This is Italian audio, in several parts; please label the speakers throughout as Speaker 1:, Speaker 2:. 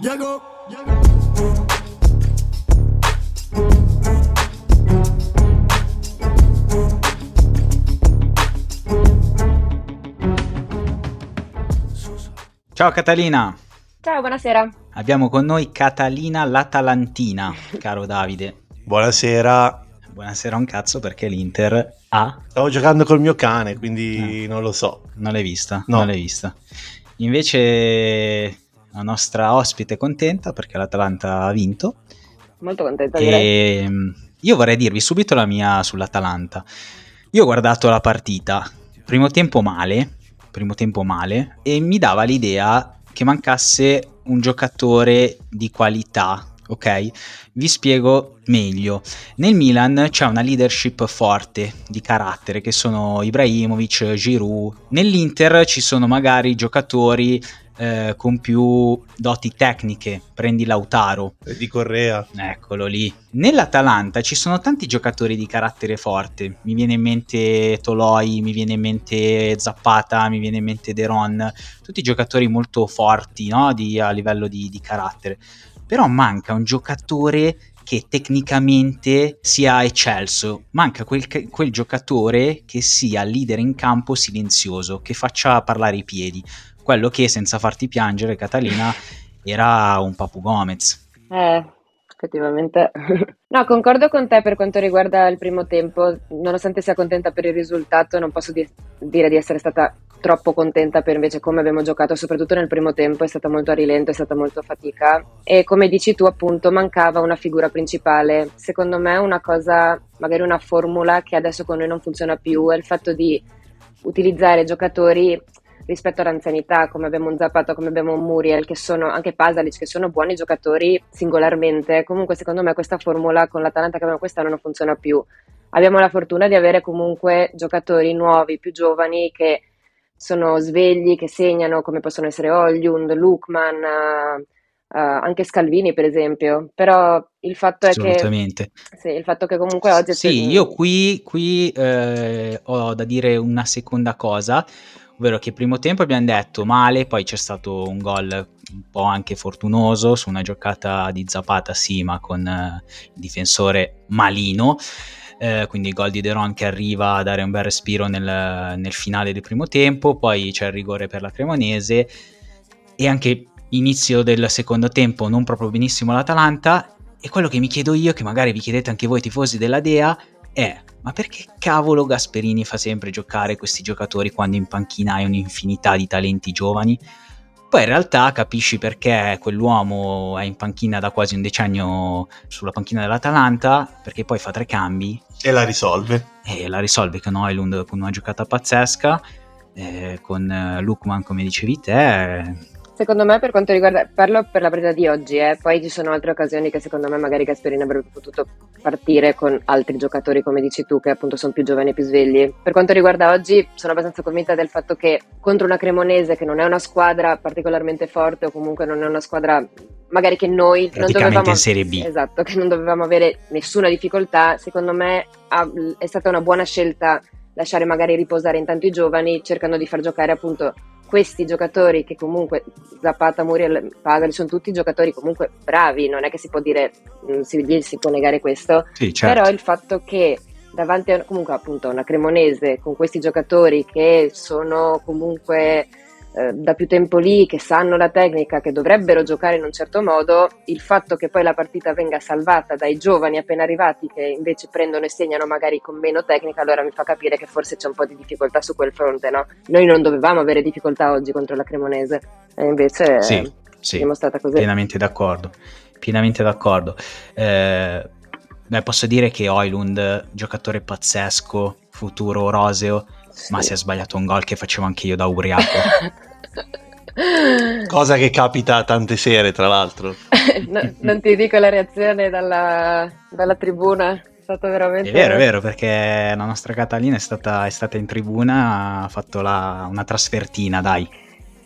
Speaker 1: Llegó.
Speaker 2: Ciao Catalina,
Speaker 3: Ciao, buonasera.
Speaker 2: abbiamo con noi Catalina l'Atalantina, caro Davide.
Speaker 4: Buonasera.
Speaker 2: Buonasera un cazzo perché l'Inter ha...
Speaker 4: Stavo giocando col mio cane, quindi non lo so.
Speaker 2: Non l'hai vista?
Speaker 4: No.
Speaker 2: Non l'hai vista. Invece la nostra ospite contenta perché l'Atalanta ha vinto.
Speaker 3: Molto contenta direi.
Speaker 2: E mm, io vorrei dirvi subito la mia sull'Atalanta. Io ho guardato la partita, primo tempo male, primo tempo male, e mi dava l'idea che mancasse un giocatore di qualità. Ok, vi spiego meglio. Nel Milan c'è una leadership forte di carattere che sono Ibrahimovic, Giroud. Nell'Inter ci sono magari giocatori eh, con più doti tecniche. Prendi Lautaro,
Speaker 4: Di Correa.
Speaker 2: Eccolo lì. Nell'Atalanta ci sono tanti giocatori di carattere forte. Mi viene in mente Toloi, mi viene in mente Zappata, mi viene in mente Deron. Tutti giocatori molto forti no? Di- a livello di, di carattere. Però manca un giocatore che tecnicamente sia eccelso. Manca quel, quel giocatore che sia leader in campo silenzioso, che faccia parlare i piedi. Quello che, senza farti piangere, Catalina, era un Papu Gomez.
Speaker 3: Eh, effettivamente. No, concordo con te per quanto riguarda il primo tempo. Nonostante sia contenta per il risultato, non posso di- dire di essere stata troppo contenta per invece come abbiamo giocato, soprattutto nel primo tempo, è stata molto a rilento, è stata molto fatica e come dici tu appunto mancava una figura principale. Secondo me una cosa, magari una formula che adesso con noi non funziona più è il fatto di utilizzare giocatori rispetto all'anzianità, come abbiamo un Zapata, come abbiamo un Muriel, che sono anche Pasalic, che sono buoni giocatori singolarmente. Comunque, secondo me, questa formula con l'Atalanta che abbiamo quest'anno non funziona più. Abbiamo la fortuna di avere comunque giocatori nuovi, più giovani, che sono svegli, che segnano, come possono essere Oljund, Lukman, eh, eh, anche Scalvini, per esempio. Però il fatto è che,
Speaker 2: Assolutamente.
Speaker 3: sì, il fatto che comunque oggi
Speaker 2: Sì, io qui, qui, eh, ho da dire una seconda cosa, ovvero che primo tempo abbiamo detto male, poi c'è stato un gol un po' anche fortunoso su una giocata di Zapata, sì, ma con eh, il difensore malino. Eh, quindi il gol di Deron che arriva a dare un bel respiro nel, nel finale del primo tempo, poi c'è il rigore per la Cremonese e anche inizio del secondo tempo non proprio benissimo l'Atalanta e quello che mi chiedo io, che magari vi chiedete anche voi tifosi della Dea, è ma perché cavolo Gasperini fa sempre giocare questi giocatori quando in panchina hai un'infinità di talenti giovani? Poi in realtà capisci perché quell'uomo è in panchina da quasi un decennio sulla panchina dell'Atalanta, perché poi fa tre cambi
Speaker 4: E la risolve.
Speaker 2: e la risolve con Oilund con una giocata pazzesca, eh, con eh, Lukman come dicevi te.
Speaker 3: Secondo me, per quanto riguarda, parlo per la partita di oggi, eh, poi ci sono altre occasioni che secondo me magari Gasperini avrebbe potuto partire con altri giocatori, come dici tu, che appunto sono più giovani e più svegli. Per quanto riguarda oggi, sono abbastanza convinta del fatto che contro una Cremonese che non è una squadra particolarmente forte o comunque non è una squadra magari che noi non dovevamo
Speaker 2: in Serie B.
Speaker 3: Esatto, che non dovevamo avere nessuna difficoltà, secondo me ha- è stata una buona scelta lasciare magari riposare intanto i giovani, cercando di far giocare appunto questi giocatori che comunque Zapata, Muriel, Pagali sono tutti giocatori comunque bravi, non è che si può dire, mm, si, si può negare questo,
Speaker 2: Sì, certo.
Speaker 3: però il fatto che davanti a comunque appunto a una Cremonese con questi giocatori che sono comunque eh, da più tempo lì, che sanno la tecnica, che dovrebbero giocare in un certo modo, il fatto che poi la partita venga salvata dai giovani appena arrivati che invece prendono e segnano magari con meno tecnica, allora mi fa capire che forse c'è un po' di difficoltà su quel fronte, no? Noi non dovevamo avere difficoltà oggi contro la Cremonese, e invece
Speaker 2: Sì,
Speaker 3: è
Speaker 2: sì,
Speaker 3: dimostrata così.
Speaker 2: pienamente d'accordo. Pienamente d'accordo. Eh, beh, posso dire che Oilund, giocatore pazzesco, futuro roseo, ma
Speaker 3: Sì.
Speaker 2: si è sbagliato un gol che facevo anche io da ubriaco.
Speaker 4: Cosa che capita tante sere, tra l'altro.
Speaker 3: No, non ti dico la reazione dalla, dalla tribuna, è stato veramente...
Speaker 2: È vero, è vero, perché la nostra Catalina è stata, è stata in tribuna, ha fatto la- una trasfertina, dai.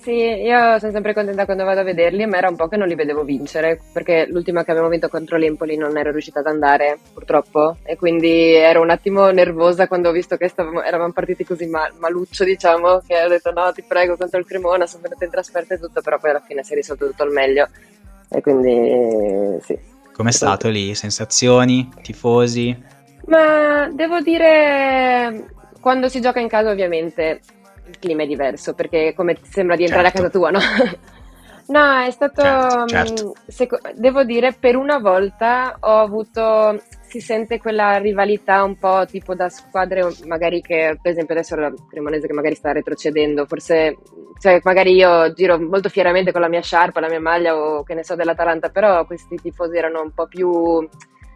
Speaker 3: Sì, io sono sempre contenta quando vado a vederli, ma era un po' che non li vedevo vincere, perché l'ultima che abbiamo vinto contro l'Empoli non ero riuscita ad andare, purtroppo, e quindi ero un attimo nervosa quando ho visto che stavamo- eravamo partiti così ma- maluccio, diciamo, che ho detto no, ti prego, contro il Cremona, sono venuta in trasferta e tutto, però poi alla fine si è risolto tutto al meglio. E quindi sì.
Speaker 2: Com'è stato lì? Sensazioni? Tifosi?
Speaker 3: Ma devo dire, quando si gioca in casa ovviamente il clima è diverso, perché come sembra di entrare certo. a casa tua, no? no, è stato... Certo, certo. Mm, seco- devo dire, per una volta ho avuto si sente quella rivalità un po' tipo da squadre magari che per esempio adesso la Cremonese che magari sta retrocedendo forse cioè magari io giro molto fieramente con la mia sciarpa la mia maglia o che ne so dell'Atalanta però questi tifosi erano un po' più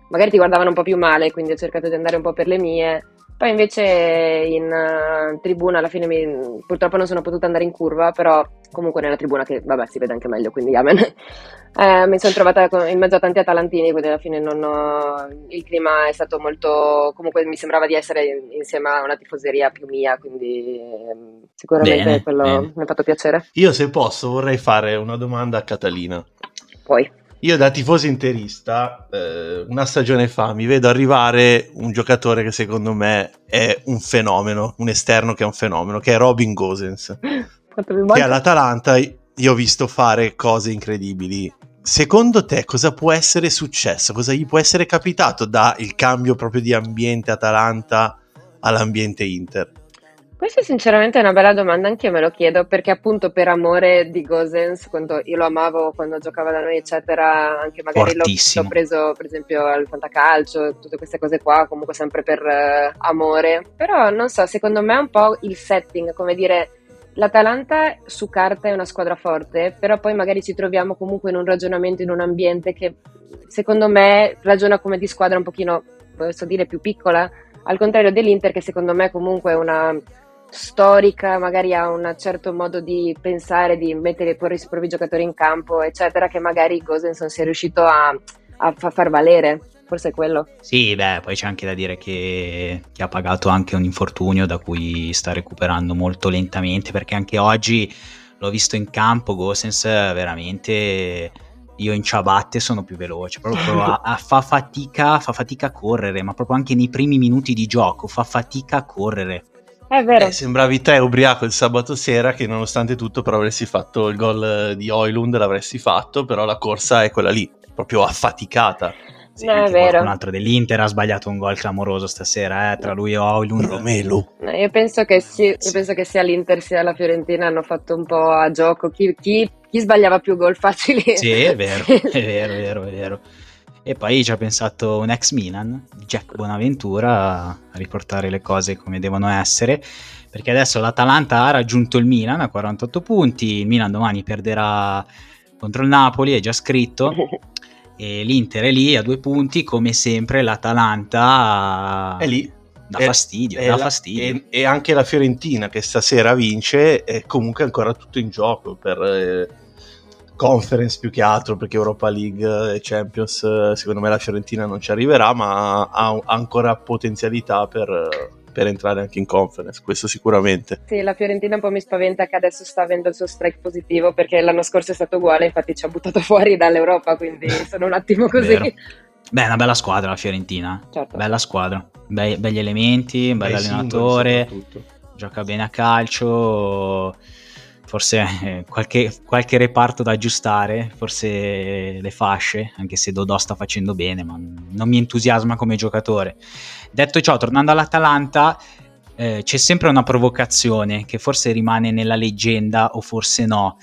Speaker 3: magari ti guardavano un po' più male quindi ho cercato di andare un po' per le mie poi invece in uh, tribuna alla fine mi, purtroppo non sono potuta andare in curva, però comunque nella tribuna che vabbè si vede anche meglio, quindi amen. eh, mi sono trovata in mezzo a tanti atalantini, quindi alla fine non ho, il clima è stato molto, comunque mi sembrava di essere insieme a una tifoseria più mia, quindi eh, sicuramente bene, quello bene. mi ha fatto piacere.
Speaker 4: Io se posso vorrei fare una domanda a Catalina.
Speaker 3: Poi.
Speaker 4: Io da tifoso interista, eh, una stagione fa, mi vedo arrivare un giocatore che secondo me è un fenomeno, un esterno che è un fenomeno, che è Robin Gosens. che all'Atalanta io ho visto fare cose incredibili. Secondo te cosa può essere successo? Cosa gli può essere capitato da il cambio proprio di ambiente Atalanta all'ambiente Inter?
Speaker 3: Questa sinceramente è una bella domanda, anche io me lo chiedo, perché appunto per amore di Gosens, quando io lo amavo quando giocava da noi, eccetera, anche magari l'ho, l'ho, preso per esempio al fantacalcio, tutte queste cose qua, comunque sempre per uh, amore. Però non so, secondo me è un po' il setting, come dire, l'Atalanta su carta è una squadra forte, però poi magari ci troviamo comunque in un ragionamento, in un ambiente che secondo me ragiona come di squadra un pochino, posso dire, più piccola, al contrario dell'Inter che secondo me comunque è una storica, magari ha un certo modo di pensare, di mettere, porre i propri giocatori in campo, eccetera, che magari Gosenson sia riuscito a, a far valere. Forse è quello.
Speaker 2: Sì, beh, poi c'è anche da dire che, che, ha pagato anche un infortunio da cui sta recuperando molto lentamente, perché anche oggi l'ho visto in campo, Gosens veramente io in ciabatte sono più veloce, proprio a, a, fa, fatica, fa fatica a correre, ma proprio anche nei primi minuti di gioco fa fatica a correre.
Speaker 3: È vero. Eh,
Speaker 4: sembravi te ubriaco il sabato sera che nonostante tutto però avresti fatto il gol di Oilund, l'avresti fatto, però la corsa è quella lì, proprio affaticata.
Speaker 2: Sì, no, è vero. Un altro dell'Inter ha sbagliato un gol clamoroso stasera, eh, tra lui e Oilund.
Speaker 4: Romelu.
Speaker 3: No, io, penso che sì, io penso che sia l'Inter sia la Fiorentina hanno fatto un po' a gioco chi, chi, chi sbagliava più gol facili.
Speaker 2: Sì, è vero, è vero, è vero, è vero. E poi ci ha pensato un ex Milan, Jack Bonaventura, a riportare le cose come devono essere, perché adesso l'Atalanta ha raggiunto il Milan a 48 punti, il Milan domani perderà contro il Napoli, è già scritto, e l'Inter è lì a due punti, come sempre l'Atalanta
Speaker 4: è lì.
Speaker 2: Dà fastidio, dà
Speaker 4: la,
Speaker 2: fastidio.
Speaker 4: E, e, anche la Fiorentina che stasera vince è comunque ancora tutto in gioco per... Eh conference più che altro perché Europa League e Champions secondo me la Fiorentina non ci arriverà ma ha ancora potenzialità per, per entrare anche in conference, questo sicuramente.
Speaker 3: Sì, la Fiorentina un po' mi spaventa che adesso sta avendo il suo strike positivo perché l'anno scorso è stato uguale, infatti ci ha buttato fuori dall'Europa, quindi sono un attimo così.
Speaker 2: Beh, è una bella squadra la Fiorentina, certo. bella squadra, Be- begli elementi, un bel allenatore, gioca bene a calcio forse eh, qualche, qualche, reparto da aggiustare, forse le fasce, anche se Dodò sta facendo bene, ma non mi entusiasma come giocatore. Detto ciò, tornando all'Atalanta, eh, c'è sempre una provocazione che forse rimane nella leggenda o forse no.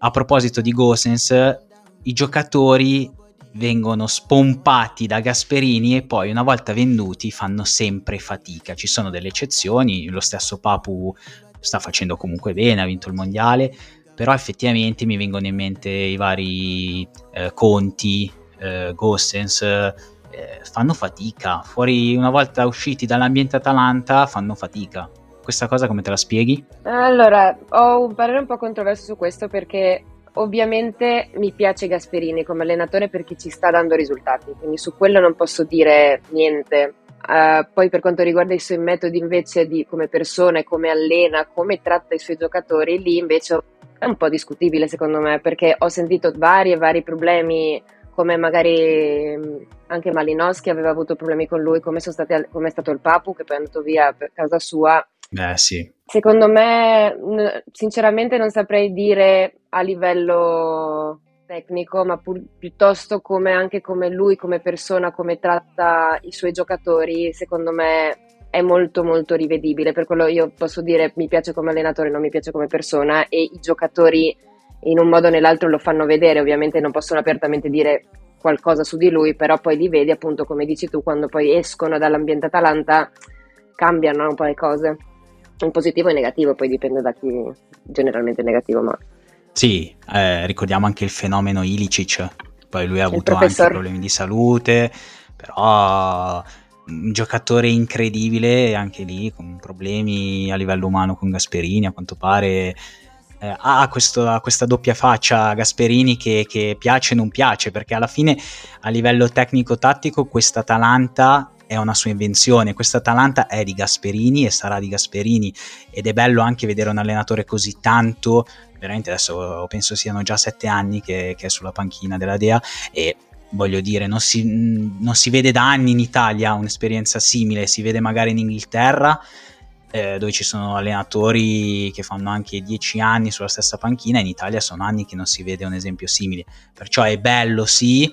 Speaker 2: A proposito di Gosens, i giocatori vengono spompati da Gasperini e poi una volta venduti fanno sempre fatica. Ci sono delle eccezioni, lo stesso Papu sta facendo comunque bene, ha vinto il mondiale, però effettivamente mi vengono in mente i vari eh, Conti, eh, Gossens, eh, fanno fatica, fuori una volta usciti dall'ambiente Atalanta fanno fatica. Questa cosa come te la spieghi?
Speaker 3: Allora, ho un parere un po' controverso su questo perché ovviamente mi piace Gasperini come allenatore perché ci sta dando risultati, quindi su quello non posso dire niente. Uh, poi per quanto riguarda i suoi metodi invece di come persona, come allena, come tratta i suoi giocatori, lì invece è un po' discutibile secondo me perché ho sentito vari e vari problemi come magari mm, anche Malinowski aveva avuto problemi con lui, come, stati, come è stato il Papu che poi è andato via per casa sua.
Speaker 2: Eh sì.
Speaker 3: Secondo me, sinceramente non saprei dire a livello tecnico, ma pur, piuttosto come anche come lui, come persona, come tratta i suoi giocatori, secondo me è molto molto rivedibile. Per quello io posso dire mi piace come allenatore, non mi piace come persona e i giocatori in un modo o nell'altro lo fanno vedere, ovviamente non possono apertamente dire qualcosa su di lui, però poi li vedi appunto come dici tu quando poi escono dall'ambiente Atalanta cambiano un po' le cose, in positivo e negativo, poi dipende da chi generalmente è negativo, ma
Speaker 2: sì, eh, ricordiamo anche il fenomeno Ilicic, poi lui ha avuto anche problemi di salute, però un giocatore incredibile anche lì con problemi a livello umano con Gasperini a quanto pare eh, ha, questo, ha, questa doppia faccia Gasperini che, che piace e non piace perché alla fine a livello tecnico-tattico questa Atalanta è una sua invenzione. Questa Atalanta è di Gasperini e sarà di Gasperini ed è bello anche vedere un allenatore così tanto. Veramente adesso penso siano già sette anni che, che è sulla panchina della Dea e voglio dire, non si, non si, vede da anni in Italia un'esperienza simile, si vede magari in Inghilterra. Eh, dove ci sono allenatori che fanno anche dieci anni sulla stessa panchina, in Italia sono anni che non si vede un esempio simile. Perciò è bello, sì,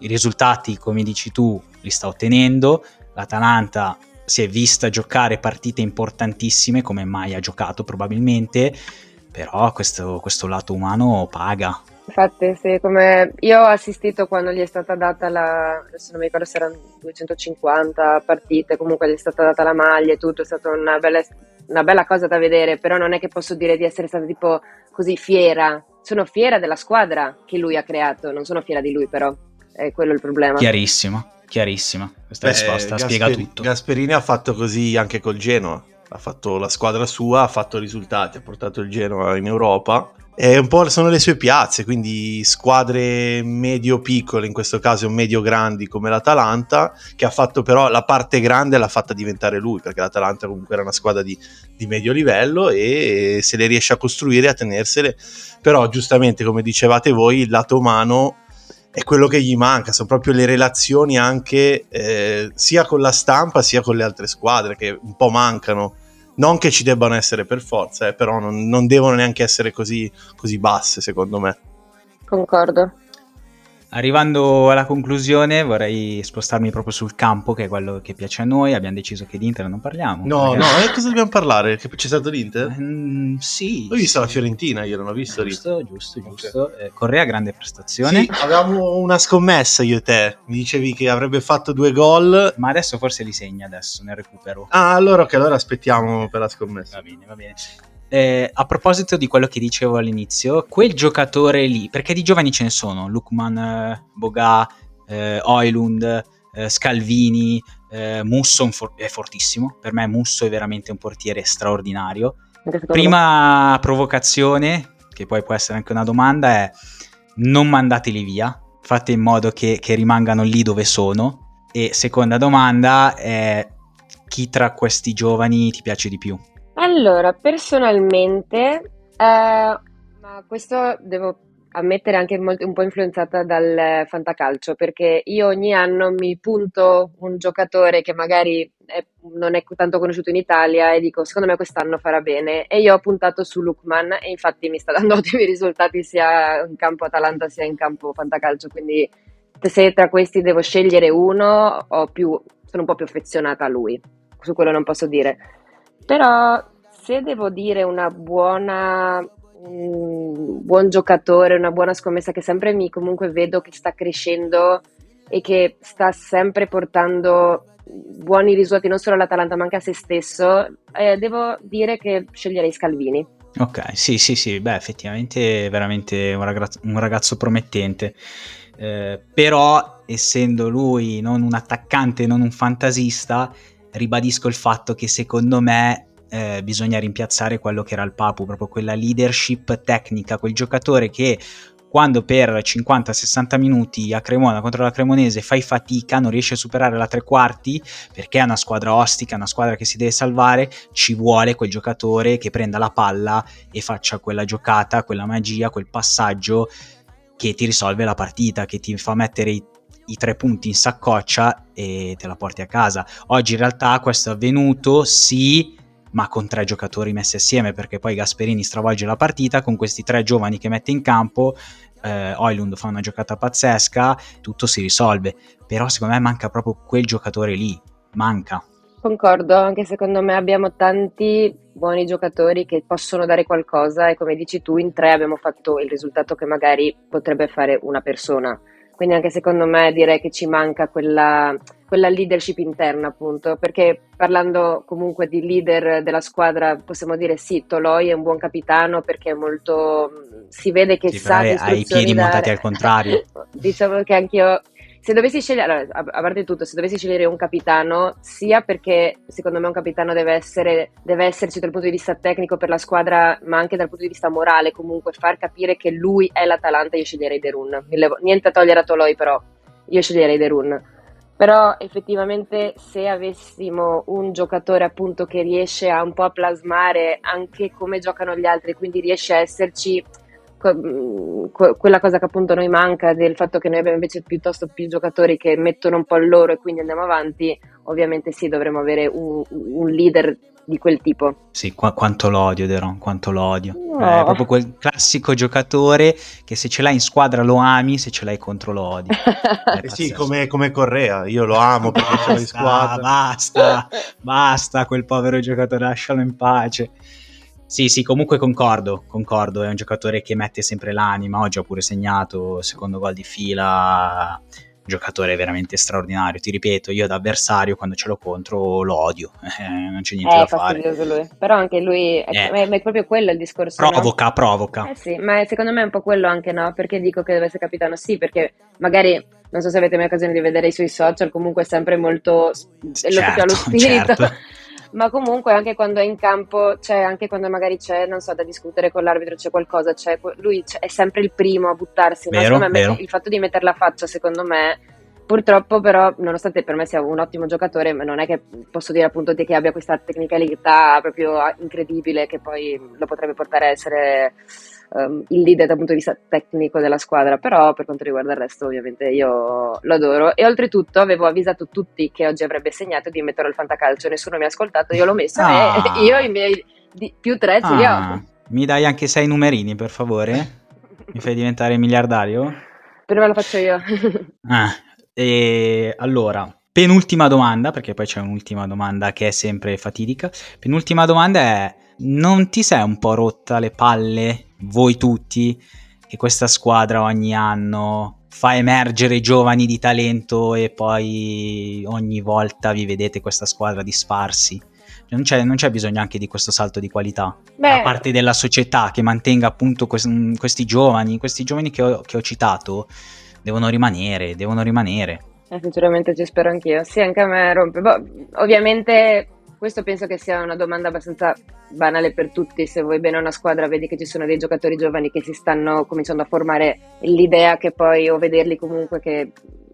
Speaker 2: i risultati, come dici tu, li sta ottenendo. L'Atalanta si è vista giocare partite importantissime come mai ha giocato probabilmente, però questo, questo lato umano paga.
Speaker 3: Infatti, sì, come io ho assistito quando gli è stata data la, adesso non mi ricordo se erano 250 partite, comunque gli è stata data la maglia e tutto, è stata una bella, una bella cosa da vedere, però non è che posso dire di essere stata tipo così fiera. Sono fiera della squadra che lui ha creato, non sono fiera di lui però, è quello il problema.
Speaker 2: Chiarissimo chiarissima. Questa Beh, risposta Gasper- spiega tutto.
Speaker 4: Gasperini ha fatto così anche col Genoa. Ha fatto la squadra sua, ha fatto risultati, ha portato il Genoa in Europa. E un po' sono le sue piazze, quindi squadre medio-piccole, in questo caso medio-grandi come l'Atalanta, che ha fatto però la parte grande l'ha fatta diventare lui, perché l'Atalanta comunque era una squadra di, di medio livello e se le riesce a costruire e a tenersele. Però giustamente, come dicevate voi, il lato umano è quello che gli manca, sono proprio le relazioni anche eh, sia con la stampa sia con le altre squadre che un po' mancano. Non che ci debbano essere per forza, eh, però non, non, devono neanche essere così, così basse, secondo me.
Speaker 3: Concordo.
Speaker 2: Arrivando alla conclusione vorrei spostarmi proprio sul campo, che è quello che piace a noi. Abbiamo deciso che di Inter non parliamo.
Speaker 4: No, perché... no, eh, cosa dobbiamo parlare? Che c'è stato l'Inter?
Speaker 2: Mm, sì.
Speaker 4: Ho visto sì. la Fiorentina, io non ho visto
Speaker 2: Giusto, lì. giusto, giusto. Okay. Eh, Correa, grande prestazione.
Speaker 4: Sì, avevamo una scommessa io e te. Mi dicevi che avrebbe fatto due gol.
Speaker 2: Ma adesso forse li segna adesso, nel recupero.
Speaker 4: Ah, allora ok, allora aspettiamo per la scommessa.
Speaker 2: Va bene, va bene. Eh, a proposito di quello che dicevo all'inizio, quel giocatore lì, perché di giovani ce ne sono, Lukman, eh, Boga, eh, Oilund, eh, Scalvini, eh, Musso è fortissimo, per me Musso è veramente un portiere straordinario. Prima provocazione, che poi può essere anche una domanda, è non mandateli via, fate in modo che, che rimangano lì dove sono. E seconda domanda è chi tra questi giovani ti piace di più?
Speaker 3: Allora, personalmente, eh, ma questo devo ammettere anche molto, un po' influenzata dal fantacalcio, perché io ogni anno mi punto un giocatore che magari è, non è tanto conosciuto in Italia e dico secondo me quest'anno farà bene e io ho puntato su Lukman e infatti mi sta dando ottimi risultati sia in campo Atalanta sia in campo fantacalcio, quindi se tra questi devo scegliere uno più, sono un po' più affezionata a lui, su quello non posso dire. Però se devo dire una buona, un buon giocatore, una buona scommessa che sempre mi comunque vedo che sta crescendo e che sta sempre portando buoni risultati non solo all'Atalanta ma anche a se stesso, eh, devo dire che sceglierei Scalvini.
Speaker 2: Ok, sì, sì, sì, beh, effettivamente è veramente un ragazzo, un ragazzo promettente. Eh, però, essendo lui non un attaccante, non un fantasista, ribadisco il fatto che secondo me eh, bisogna rimpiazzare quello che era il Papu, proprio quella leadership tecnica, quel giocatore che quando per 50-60 minuti a Cremona contro la Cremonese fai fatica, non riesci a superare la tre quarti perché è una squadra ostica, una squadra che si deve salvare, ci vuole quel giocatore che prenda la palla e faccia quella giocata, quella magia, quel passaggio che ti risolve la partita, che ti fa mettere i i tre punti in saccoccia e te la porti a casa. Oggi in realtà questo è avvenuto, sì, ma con tre giocatori messi assieme, perché poi Gasperini stravolge la partita con questi tre giovani che mette in campo. Eh, Oilund fa una giocata pazzesca, tutto si risolve. Però secondo me manca proprio quel giocatore lì. Manca.
Speaker 3: Concordo, anche secondo me abbiamo tanti buoni giocatori che possono dare qualcosa e come dici tu in tre abbiamo fatto il risultato che magari potrebbe fare una persona. Quindi anche secondo me direi che ci manca quella, quella leadership interna appunto, perché parlando comunque di leader della squadra possiamo dire sì, Toloi è un buon capitano perché è molto... si vede che sì, sa...
Speaker 2: Ha i piedi dare. montati al contrario.
Speaker 3: diciamo che anch'io se dovessi scegliere, allora, a, parte tutto, se dovessi scegliere un capitano, sia perché secondo me un capitano deve, essere, deve esserci dal punto di vista tecnico per la squadra, ma anche dal punto di vista morale, comunque far capire che lui è l'Atalanta, io sceglierei Derun. Niente a togliere a Toloi, però io sceglierei Derun. Però effettivamente se avessimo un giocatore appunto che riesce a un po' a plasmare anche come giocano gli altri, quindi riesce a esserci quella cosa che appunto noi manca del fatto che noi abbiamo invece piuttosto più giocatori che mettono un po' il loro e quindi andiamo avanti, ovviamente sì, dovremmo avere un, un leader di quel tipo.
Speaker 2: Sì, qu- quanto l'odio, Deron, quanto l'odio. No. È proprio quel classico giocatore che se ce l'hai in squadra lo ami, se ce l'hai contro lo odi.
Speaker 4: eh sì, come, come, Correa, io lo amo perché ce l'ho in squadra.
Speaker 2: Basta, basta, quel povero giocatore, lascialo in pace. Sì, sì, comunque concordo, concordo, è un giocatore che mette sempre l'anima, oggi ha pure segnato secondo gol di fila, un giocatore veramente straordinario, ti ripeto, io da avversario quando ce l'ho contro lo odio, eh, non c'è niente
Speaker 3: è
Speaker 2: da fare.
Speaker 3: Lui. Però anche lui, è, eh. è, è, proprio quello il discorso.
Speaker 2: Provoca,
Speaker 3: no?
Speaker 2: provoca.
Speaker 3: Eh sì, ma secondo me è un po' quello anche, no? Perché dico che deve essere capitano? Sì, perché magari non so se avete mai occasione di vedere i suoi social, comunque è sempre molto
Speaker 2: certo,
Speaker 3: allo spirito.
Speaker 2: Certo.
Speaker 3: ma comunque anche quando è in campo, cioè anche quando magari c'è, non so, da discutere con l'arbitro, c'è qualcosa, c'è, lui è sempre il primo a buttarsi,
Speaker 2: vero,
Speaker 3: ma
Speaker 2: me,
Speaker 3: il fatto di mettere la faccia, secondo me, purtroppo però, nonostante per me sia un ottimo giocatore, non è che posso dire appunto che abbia questa tecnicalità proprio incredibile che poi lo potrebbe portare a essere um, il leader dal punto di vista tecnico della squadra, però per quanto riguarda il resto ovviamente io lo adoro e oltretutto avevo avvisato tutti che oggi avrebbe segnato di metterlo al fantacalcio, nessuno mi ha ascoltato, io l'ho messo ah. e io i miei di, più tre ce li
Speaker 2: ah. ho. Mi dai anche sei numerini per favore? Mi fai diventare miliardario?
Speaker 3: Prima lo faccio io.
Speaker 2: ah, e allora, penultima domanda, perché poi c'è un'ultima domanda che è sempre fatidica. Penultima domanda è: non ti sei un po' rotta le palle voi tutti, che questa squadra ogni anno fa emergere giovani di talento e poi ogni volta vi vedete questa squadra disfarsi. Non c'è, non c'è bisogno anche di questo salto di qualità Beh. da parte della società che mantenga appunto questi, questi giovani, questi giovani che ho, che ho citato devono rimanere, devono rimanere.
Speaker 3: Eh, sinceramente ci spero anch'io. Sì, anche a me rompe. Boh, ovviamente questo penso che sia una domanda abbastanza banale per tutti. Se vuoi bene una squadra, vedi che ci sono dei giocatori giovani che si stanno cominciando a formare l'idea che poi, o vederli comunque che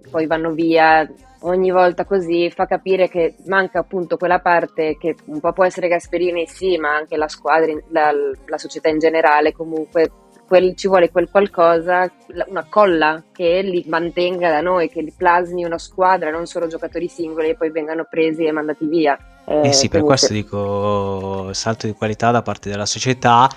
Speaker 3: poi vanno via ogni volta così, fa capire che manca appunto quella parte che un po' può essere Gasperini, sì, ma anche la squadra, la, la società in generale comunque quel, ci vuole quel qualcosa, una colla che li mantenga da noi, che li plasmi una squadra, non solo giocatori singoli e poi vengano presi e mandati via.
Speaker 2: Eh, eh sì, per questo dico salto di qualità da parte della società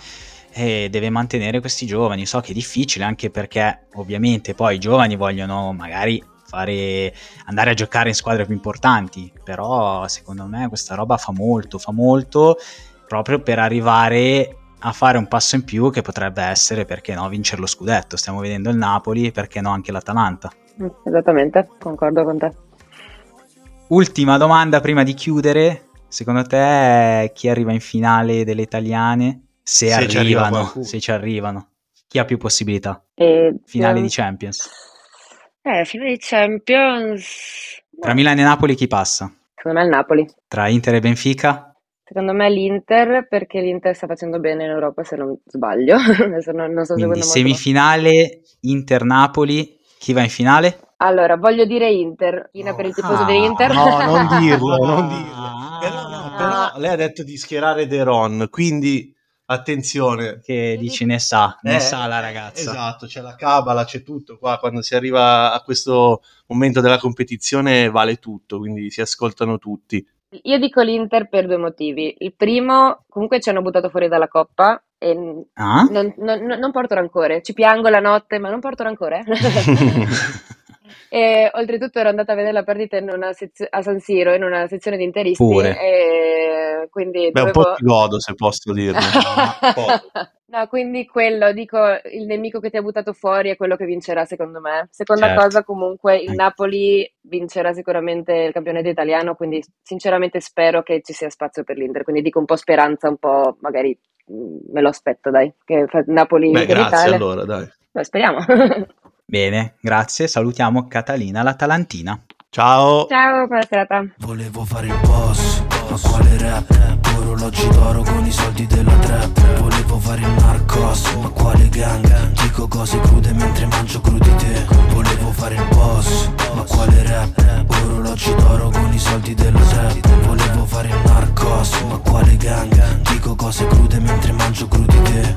Speaker 2: e deve mantenere questi giovani. So che è difficile anche perché ovviamente poi i giovani vogliono magari fare, andare a giocare in squadre più importanti, però secondo me questa roba fa molto, fa molto proprio per arrivare a fare un passo in più che potrebbe essere, perché no, vincere lo scudetto. Stiamo vedendo il Napoli, perché no anche l'Atalanta.
Speaker 3: Esattamente, concordo con te.
Speaker 2: Ultima domanda prima di chiudere. Secondo te chi arriva in finale delle italiane? Se, se arrivano, ci se ci arrivano. Chi ha più possibilità?
Speaker 3: E,
Speaker 2: finale um, di Champions.
Speaker 3: Eh, finale di Champions.
Speaker 2: Tra Milano e Napoli chi passa?
Speaker 3: Secondo me il Napoli.
Speaker 2: Tra Inter e Benfica?
Speaker 3: Secondo me l'Inter, perché l'Inter sta facendo bene in Europa, se non sbaglio. non, non so
Speaker 2: Quindi semifinale Inter-Napoli, chi va in finale?
Speaker 3: Allora, voglio dire Inter, Ina no. per il tifoso ah, dell'Inter.
Speaker 4: No, non dirlo, non dirlo. Però, no, però lei ha detto di schierare De Ron, quindi attenzione.
Speaker 2: Che dici ne sa, ne eh, sa la ragazza.
Speaker 4: Esatto, c'è la cabala, c'è tutto qua. Quando si arriva a questo momento della competizione vale tutto, quindi si ascoltano tutti.
Speaker 3: Io dico l'Inter per due motivi. Il primo, comunque ci hanno buttato fuori dalla Coppa e ah? non, non, non, porto rancore. Ci piango la notte, ma non porto rancore. E oltretutto ero andata a vedere la partita sezio- a San Siro in una sezione di interisti.
Speaker 4: Pure.
Speaker 3: E quindi
Speaker 4: Beh, dovevo... un po' ti godo se posso dirlo.
Speaker 3: no, quindi quello, dico, il nemico che ti ha buttato fuori è quello che vincerà secondo me. Seconda certo. cosa, comunque, il Napoli vincerà sicuramente il campionato italiano, quindi sinceramente spero che ci sia spazio per l'Inter. Quindi dico un po' speranza, un po' magari mm, me lo aspetto, dai, che Napoli
Speaker 4: Beh, grazie Italia. allora, dai.
Speaker 3: Beh, speriamo.
Speaker 2: Bene, grazie. Salutiamo Catalina l'Atalantina.
Speaker 4: Ciao.
Speaker 3: Ciao, buona serata.
Speaker 1: Volevo fare il boss, ma quale rap? Puro orologi d'oro con i soldi della trap Volevo fare il narcos, ma quale gang? Dico cose crude mentre mangio crudi te Volevo fare il boss, ma quale rap? Puro orologi d'oro con i soldi della trap Volevo fare il narcos, ma quale gang? Dico cose crude mentre mangio crudi te